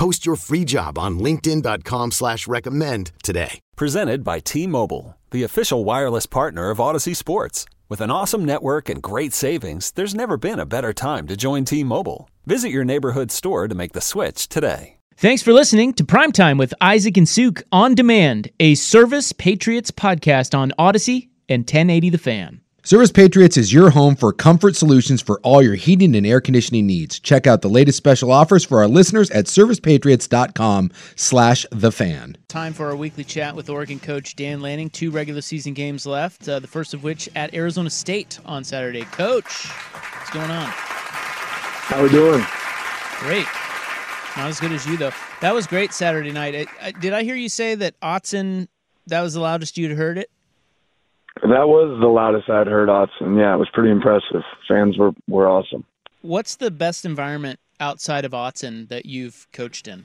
Post your free job on linkedin.com slash recommend today. Presented by T-Mobile, the official wireless partner of Audacy Sports. With an awesome network and great savings, there's never been a better time to join T-Mobile. Visit your neighborhood store to make the switch today. Thanks for listening to Primetime with Isaac and Suk on Demand, a Service Patriots podcast on Audacy and 1080 The Fan. Service Patriots is your home for comfort solutions for all your heating and air conditioning needs. Check out the latest special offers for our listeners at servicepatriots.com slash the fan. Time for our weekly chat with Oregon coach Dan Lanning. Two regular season games left, uh, the first of which at Arizona State on Saturday. Coach, what's going on? How are we doing? Great. Not as good as you, though. That was great Saturday night. I, I, did I hear you say that Autzen, that was the loudest you'd heard it? That was the loudest I'd heard Autzen. Yeah, it was pretty impressive. Fans were, were awesome. What's the best environment outside of Autzen that you've coached in?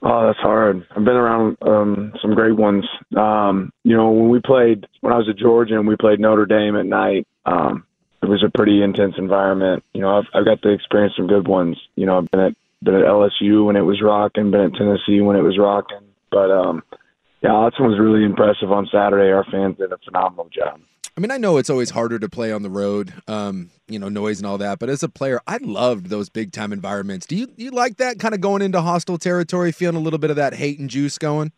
Oh, that's hard. I've been around um, some great ones. Um, you know, when we played, when I was at Georgia and we played Notre Dame at night, um, it was a pretty intense environment. You know, I've, I've got to experience some good ones. You know, I've been at been at LSU when it was rocking, been at Tennessee when it was rocking. But um, yeah, Autzen was really impressive on Saturday. Our fans did a phenomenal job. I mean, I know it's always harder to play on the road, um, you know, noise and all that. But as a player, I loved those big time environments. Do you you like that kind of going into hostile territory, feeling a little bit of that hate and juice going?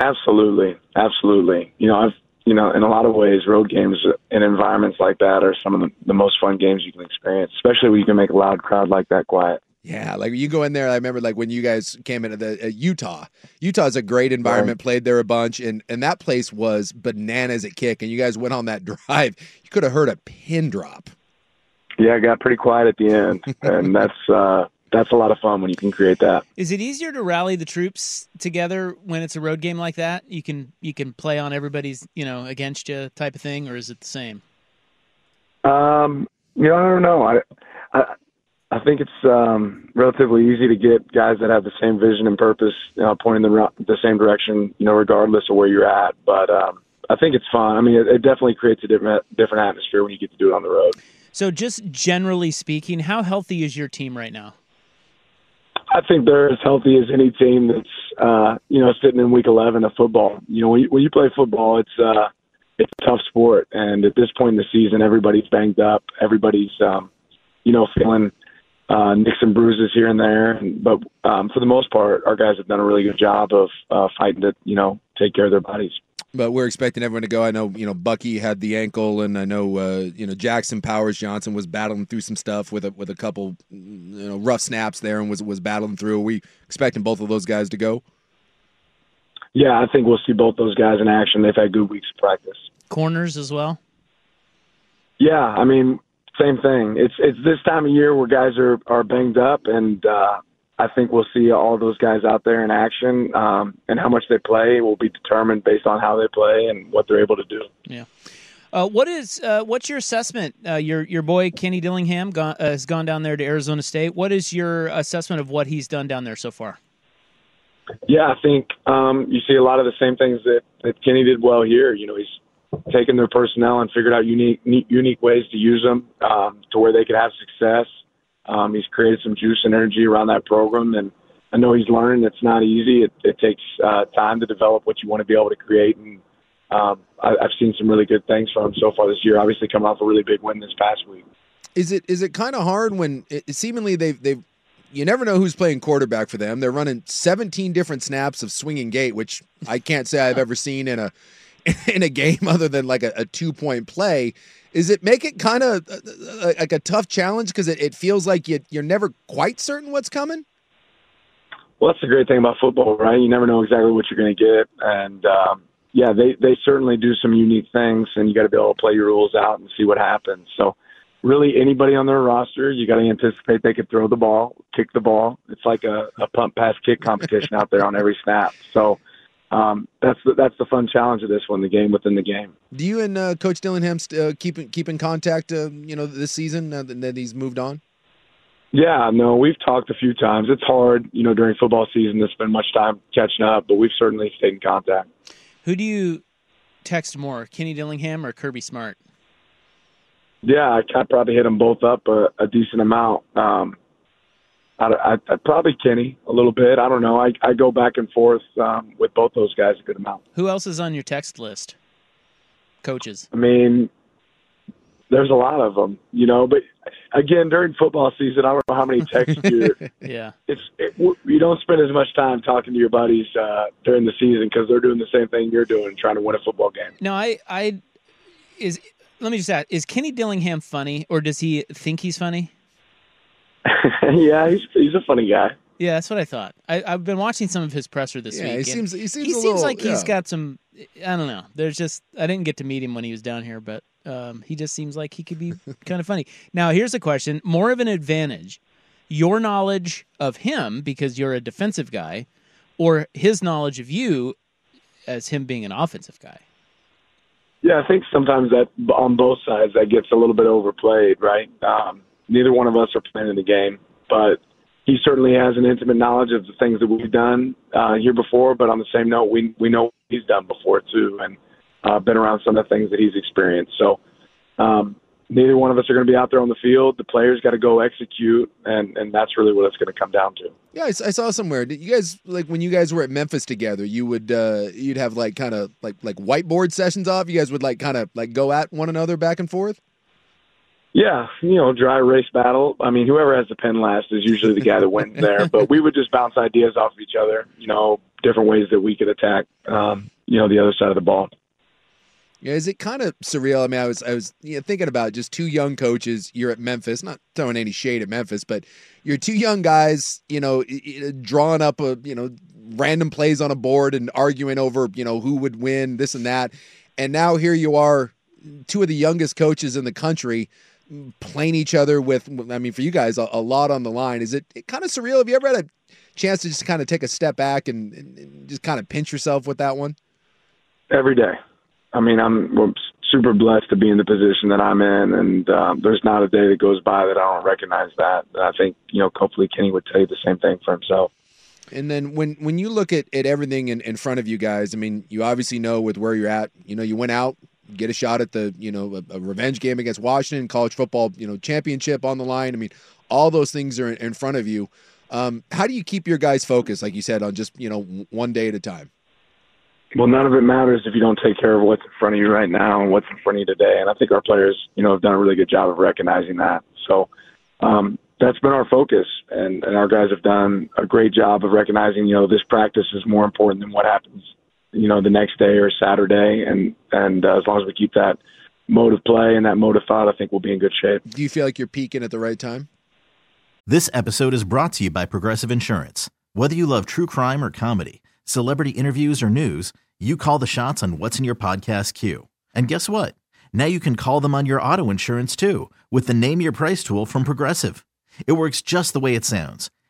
Absolutely, absolutely. You know, I've you know, in a lot of ways, road games in environments like that are some of the, the most fun games you can experience, especially when you can make a loud crowd like that quiet. Yeah, like you go in there. I remember like when you guys came into the uh, Utah. Utah's a great environment. Right. Played there a bunch, and and that place was bananas at kick. And you guys went on that drive. You could have heard a pin drop. Yeah, it got pretty quiet at the end, and that's uh, that's a lot of fun when you can create that. Is it easier to rally the troops together when it's a road game like that? You can you can play on everybody's you know against you type of thing, or is it the same? Um, you know, I don't know. I, I I think it's um, relatively easy to get guys that have the same vision and purpose, you know, pointing the the same direction, you know, regardless of where you're at. But um, I think it's fun. I mean, it, it definitely creates a different different atmosphere when you get to do it on the road. So, just generally speaking, how healthy is your team right now? I think they're as healthy as any team that's uh, you know sitting in week 11 of football. You know, when you, when you play football, it's uh, it's a tough sport, and at this point in the season, everybody's banged up. Everybody's um, you know feeling uh, nicks and bruises here and there. But um, for the most part, our guys have done a really good job of uh, fighting to, you know, take care of their bodies. But we're expecting everyone to go. I know, you know, Bucky had the ankle, and I know, uh, you know, Jackson Powers Johnson was battling through some stuff with a with a couple, you know, rough snaps there, and was was battling through. Are we expecting both of those guys to go? Yeah, I think we'll see both those guys in action. They've had good weeks of practice. Corners as well. Yeah, I mean, same thing. It's it's this time of year where guys are are banged up, and uh, I think we'll see all those guys out there in action. Um, and how much they play will be determined based on how they play and what they're able to do. Yeah. Uh, what is uh, what's your assessment? Uh, your your boy Kenny Dillingham gone, uh, has gone down there to Arizona State. What is your assessment of what he's done down there so far? Yeah, I think um, you see a lot of the same things that, that Kenny did well here. You know, he's taken their personnel and figured out unique unique ways to use them um, to where they could have success. Um, he's created some juice and energy around that program, and I know he's learned it's not easy. It, it takes uh, time to develop what you want to be able to create, and um, I, I've seen some really good things from him so far this year. Obviously, coming off a really big win this past week. Is it is it kind of hard when it, seemingly they've they've you never know who's playing quarterback for them. They're running 17 different snaps of swinging gate, which I can't say I've ever seen in a in a game other than like a, a two point play. Is it make it kind of uh, uh, like a tough challenge because it, it feels like you, you're never quite certain what's coming? Well, that's the great thing about football, right? You never know exactly what you're going to get, and um, yeah, they they certainly do some unique things, and you got to be able to play your rules out and see what happens. So, really, anybody on their roster, you got to anticipate they could throw the ball, kick the ball. It's like a, a punt, pass, kick competition out there on every snap. So, um, that's the, that's the fun challenge of this one, the game within the game. Do you and uh, Coach Dillingham st- uh, keep keep in contact? Uh, you know, this season uh, that he's moved on. Yeah, no, we've talked a few times. It's hard, you know, during football season to spend much time catching up, but we've certainly stayed in contact. Who do you text more, Kenny Dillingham or Kirby Smart? Yeah, I, I probably hit them both up a, a decent amount. Um, I, I, I probably Kenny a little bit. I don't know. I, I go back and forth um, with both those guys a good amount. Who else is on your text list? Coaches. I mean, there's a lot of them, you know. But again, during football season, I don't know how many texts you. yeah. It's it, you don't spend as much time talking to your buddies uh, during the season because they're doing the same thing you're doing, trying to win a football game. No, I I is. Let me just ask: Is Kenny Dillingham funny, or does he think he's funny? yeah, he's he's a funny guy. Yeah, that's what I thought. I, have been watching some of his presser this yeah, week. He seems he seems he seems little, like yeah. he's got some. I don't know. There's just I didn't get to meet him when he was down here, but um, he just seems like he could be kind of funny. Now, here's a question: more of an advantage, your knowledge of him because you're a defensive guy, or his knowledge of you as him being an offensive guy. Yeah, I think sometimes that on both sides that gets a little bit overplayed, right? Um, neither one of us are playing in the game, but he certainly has an intimate knowledge of the things that we've done uh, here before. But on the same note, we we know he's done before too, and uh, been around some of the things that he's experienced. So um, neither one of us are going to be out there on the field. The players got to go execute, and and that's really what it's going to come down to. Yeah, I, I, saw somewhere. Did you guys like when you guys were at Memphis together? You would uh, you'd have like kind of like like whiteboard sessions off. You guys would like kind of like go at one another back and forth. Yeah, you know, dry erase battle. I mean, whoever has the pen last is usually the guy that wins there. But we would just bounce ideas off of each other. You know, different ways that we could attack. Um, you know, the other side of the ball. Yeah, is it kind of surreal? I mean, I was I was you know, thinking about just two young coaches. You're at Memphis, not throwing any shade at Memphis, but you're two young guys. You know, drawing up a you know random plays on a board and arguing over you know who would win this and that. And now here you are, two of the youngest coaches in the country playing each other with i mean for you guys a, a lot on the line. Is it, it kind of surreal? Have you ever had a chance to just kind of take a step back and, and, just kind of pinch yourself with that one? Every day. I mean i'm super blessed to be in the position that i'm in and um, there's not a day that goes by that i don't recognize that and i think you know hopefully kenny would tell you the same thing for himself. And then when when you look at, at everything in, in front of you guys, I mean, you obviously know with where you're at. You know, you went out, get a shot at the you know a, a, revenge game against Washington, college football you know championship on the line. I mean, all those things are in, in front of you. Um, how do you keep your guys focused, like you said, on just you know one day at a time? Well, none of it matters if you don't take care of what's in front of you right now and what's in front of you today. And I think our players, you know, have done a really good job of recognizing that. So um, that's been our focus, and, and our guys have done a great job of recognizing, you know, this practice is more important than what happens, you know, the next day or Saturday, and and uh, as long as we keep that mode of play and that mode of thought, I think we'll be in good shape. Do you feel like you're peaking at the right time? This episode is brought to you by Progressive Insurance. Whether you love true crime or comedy, celebrity interviews or news, you call the shots on what's in your podcast queue. And guess what? Now you can call them on your auto insurance too with the Name Your Price tool from Progressive. It works just the way it sounds.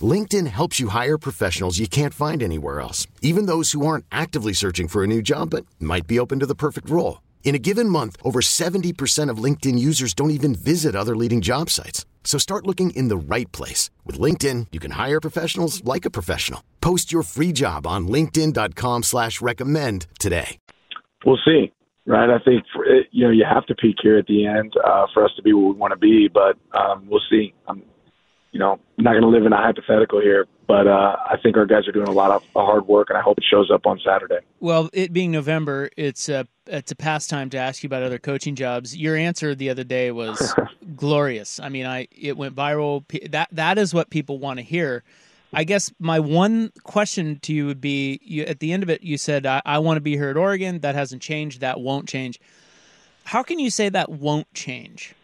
LinkedIn helps you hire professionals you can't find anywhere else, even those who aren't actively searching for a new job but might be open to the perfect role. In a given month, over 70% of LinkedIn users don't even visit other leading job sites. So start looking in the right place. With LinkedIn, you can hire professionals like a professional. Post your free job on linkedin.com slash recommend today. We'll see, right? I think, for you know, you have to peak here at the end uh, for us to be what we want to be, but um, we'll see. I'm, you know, not going to live in a hypothetical here, but uh, I think our guys are doing a lot of hard work, and I hope it shows up on Saturday. Well, it being November, it's a it's a pastime to ask you about other coaching jobs. Your answer the other day was glorious. I mean, I it went viral. That that is what people want to hear. I guess my one question to you would be: you, at the end of it, you said, "I, I want to be here at Oregon." That hasn't changed. That won't change. How can you say that won't change?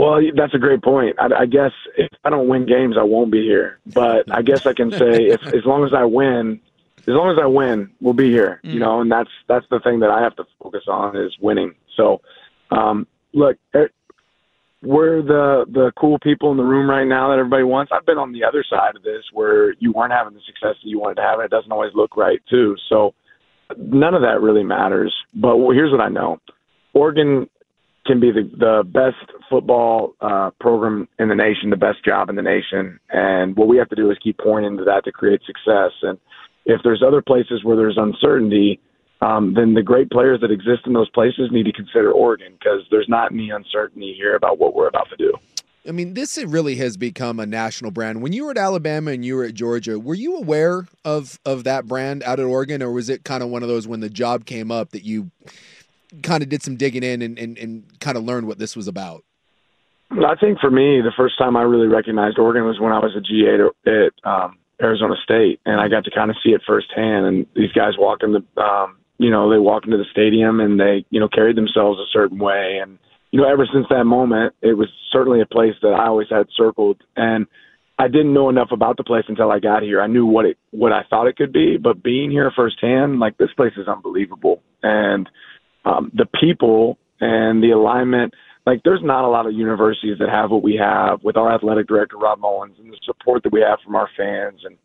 Well, that's a great point. I, I guess if I don't win games, I won't be here. But I guess I can say if as long as I win, as long as I win, we'll be here. Mm. You know, and that's that's the thing that I have to focus on is winning. So, um, look, eh, we're the the cool people in the room right now that everybody wants. I've been on the other side of this where you weren't having the success that you wanted to have, and it doesn't always look right too. So, none of that really matters. But here's what I know: Oregon can be the, the best football uh, program in the nation, the best job in the nation. And what we have to do is keep pointing to that to create success. And if there's other places where there's uncertainty, um, then the great players that exist in those places need to consider Oregon because there's not any uncertainty here about what we're about to do. I mean, this really has become a national brand. When you were at Alabama and you were at Georgia, were you aware of of that brand out at Oregon, or was it kind of one of those when the job came up that you kind of did some digging in and, and, and kind of learned what this was about? I think for me, the first time I really recognized Oregon was when I was a GA at um, Arizona State, and I got to kind of see it firsthand. And these guys walk in the, um, you know, they walk into the stadium and they, you know, carried themselves a certain way. And you know, ever since that moment, it was certainly a place that I always had circled. And I didn't know enough about the place until I got here. I knew what it, what I thought it could be, but being here firsthand, like this place is unbelievable. And um, the people and the alignment. Like, there's not a lot of universities that have what we have with our athletic director Rob Mullens, and the support that we have from our fans. And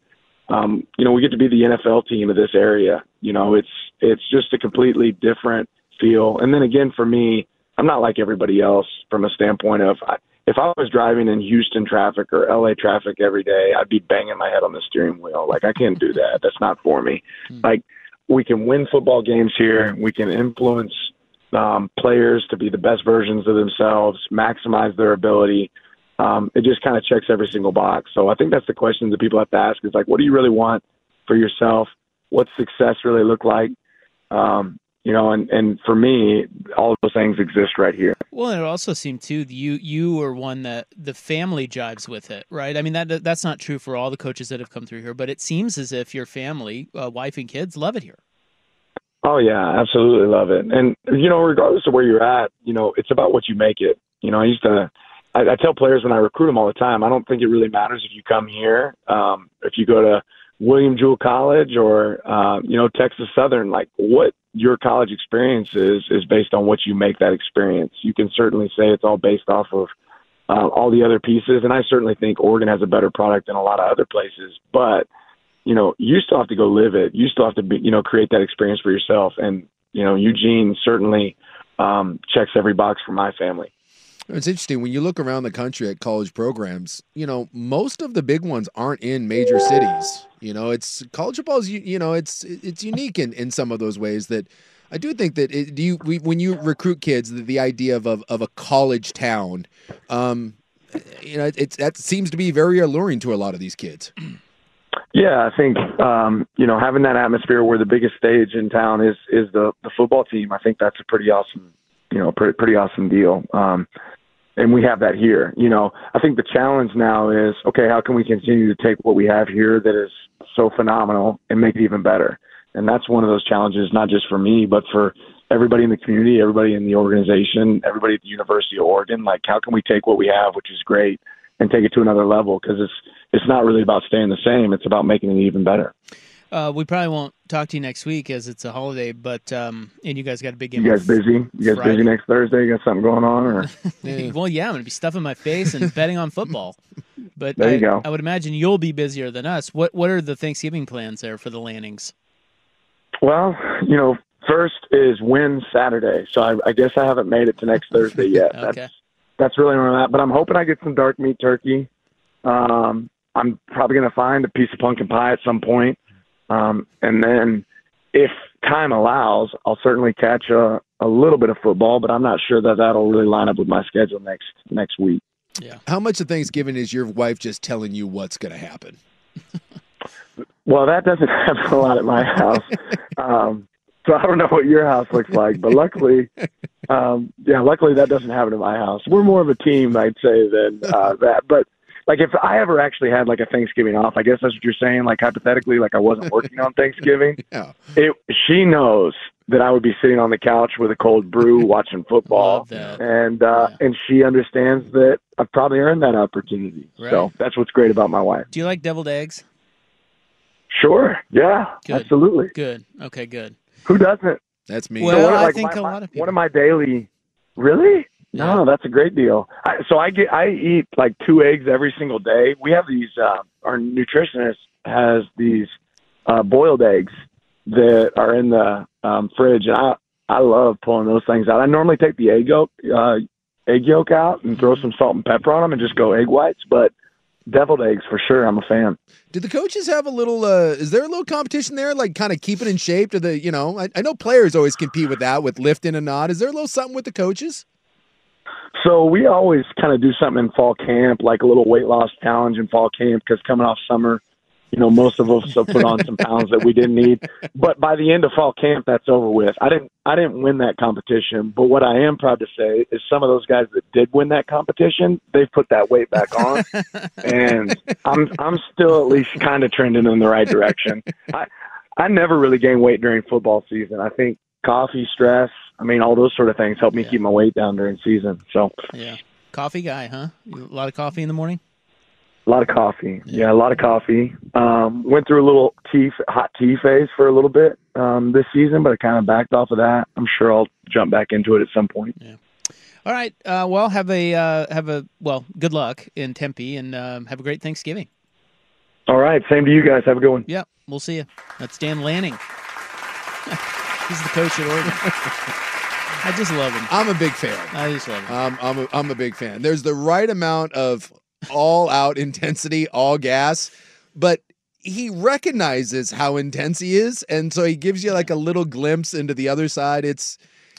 um, you know, we get to be the NFL team of this area. You know, it's it's just a completely different feel. And then again, for me, I'm not like everybody else from a standpoint of. I, if I was driving in Houston traffic or LA traffic every day, I'd be banging my head on the steering wheel. Like I can't do that. That's not for me. Mm. Like we can win football games here. We can influence um, players to be the best versions of themselves, maximize their ability. Um, it just kind of checks every single box. So I think that's the question that people have to ask: is like, what do you really want for yourself? What's success really look like? Um, you know, and and for me, all of those things exist right here. Well, it also seemed too you you are one that the family jives with it, right? I mean that that's not true for all the coaches that have come through here, but it seems as if your family, uh, wife and kids, love it here. Oh yeah, absolutely love it. And you know, regardless of where you're at, you know, it's about what you make it. You know, I used to. I, I tell players when I recruit them all the time. I don't think it really matters if you come here, um, if you go to William Jewell College or uh, you know Texas Southern. Like what your college experience is is based on what you make that experience. You can certainly say it's all based off of uh, all the other pieces, and I certainly think Oregon has a better product than a lot of other places. But you know, you still have to go live it. You still have to be, you know, create that experience for yourself. And you know, Eugene certainly um, checks every box for my family. It's interesting when you look around the country at college programs. You know, most of the big ones aren't in major cities. You know, it's college football is you know it's it's unique in in some of those ways that. I do think that it, do you we, when you recruit kids, the, the idea of, of, of a college town, um, you know, it's that seems to be very alluring to a lot of these kids. Yeah, I think um, you know having that atmosphere where the biggest stage in town is is the the football team. I think that's a pretty awesome, you know, pretty pretty awesome deal. Um, and we have that here. You know, I think the challenge now is okay, how can we continue to take what we have here that is so phenomenal and make it even better? And that's one of those challenges, not just for me, but for everybody in the community, everybody in the organization, everybody at the University of Oregon. Like, how can we take what we have, which is great, and take it to another level? Because it's it's not really about staying the same; it's about making it even better. Uh, we probably won't talk to you next week as it's a holiday, but um, and you guys got a big game. You guys busy? You guys Friday. busy next Thursday? You got something going on, or well, yeah, I'm going to be stuffing my face and betting on football. But There I, you go. I would imagine you'll be busier than us. What What are the Thanksgiving plans there for the Lannings? well, you know, first is win Saturday. So I, I guess I haven't made it to next Thursday yet. Okay. That's that's really where I'm at. But I'm hoping I get some dark meat turkey. Um, I'm probably going to find a piece of pumpkin pie at some point. Um, and then if time allows, I'll certainly catch a, a little bit of football, but I'm not sure that that'll really line up with my schedule next next week. Yeah. How much of Thanksgiving is your wife just telling you what's going to happen? Well, that doesn't happen a lot at my house. Um, so I don't know what your house looks like, but luckily, um, yeah, luckily that doesn't happen at my house. We're more of a team, I'd say, than uh, that. But like, if I ever actually had like a Thanksgiving off, I guess that's what you're saying. Like hypothetically, like I wasn't working on Thanksgiving. Yeah. It, she knows that I would be sitting on the couch with a cold brew, watching football, Love that. and uh, and she understands that I've probably earned that opportunity. So that's what's great about my wife. Do you like deviled eggs? Sure, yeah, Good. absolutely. Good. Okay, good. Who doesn't? That's me. Well, one of- I think my- a lot of people. One of my daily, really? Yeah. No, that's a great deal. I, so I get, I eat like two eggs every single day. We have these. Uh, our nutritionist has these uh, boiled eggs that are in the um, fridge, and I I love pulling those things out. I normally take the egg yolk, uh, egg yolk out and throw some salt and pepper on them, and just go egg whites. But deviled eggs for sure. I'm a fan. Did the coaches have a little? uh Is there a little competition there, like kind of keeping in shape? To the, you know, I, I know players always compete with that, with lifting and not. Is there a little something with the coaches? So we always kind of do something in fall camp, like a little weight loss challenge in fall camp, because coming off summer, you know, most of us have put on some pounds that we didn't need. But by the end of fall camp, that's over with. I didn't, I didn't win that competition. But what I am proud to say is some of those guys that did win that competition, they've put that weight back on, and I'm, I'm still at least kind of trending in the right direction. I, I never really gain weight during football season. I think coffee, stress, I mean, all those sort of things help me Yeah. keep my weight down during season. So. Yeah. Coffee guy, huh? A lot of coffee in the morning? A lot of coffee. Yeah, a lot of coffee. Um, went through a little tea, hot tea phase for a little bit um, this season, but I kind of backed off of that. I'm sure I'll jump back into it at some point. Yeah. All right. Uh, well, have a uh, have a well. Good luck in Tempe, and um, have a great Thanksgiving. All right, same to you guys. Have a good one. Yeah, we'll see you. That's Dan Lanning. He's the coach at Oregon. I just love him. I'm a big fan. I just love him. Um, I'm a, I'm a big fan. There's the right amount of all out intensity, all gas, but he recognizes how intense he is, and so he gives you like a little glimpse into the other side. It's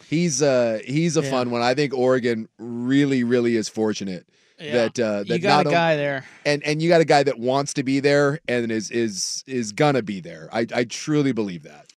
he's uh he's a Yeah. fun one. I think Oregon really really is fortunate Yeah. that uh, that you got not a on- guy there. and and you got a guy that wants to be there and is is is gonna be there. I I truly believe that.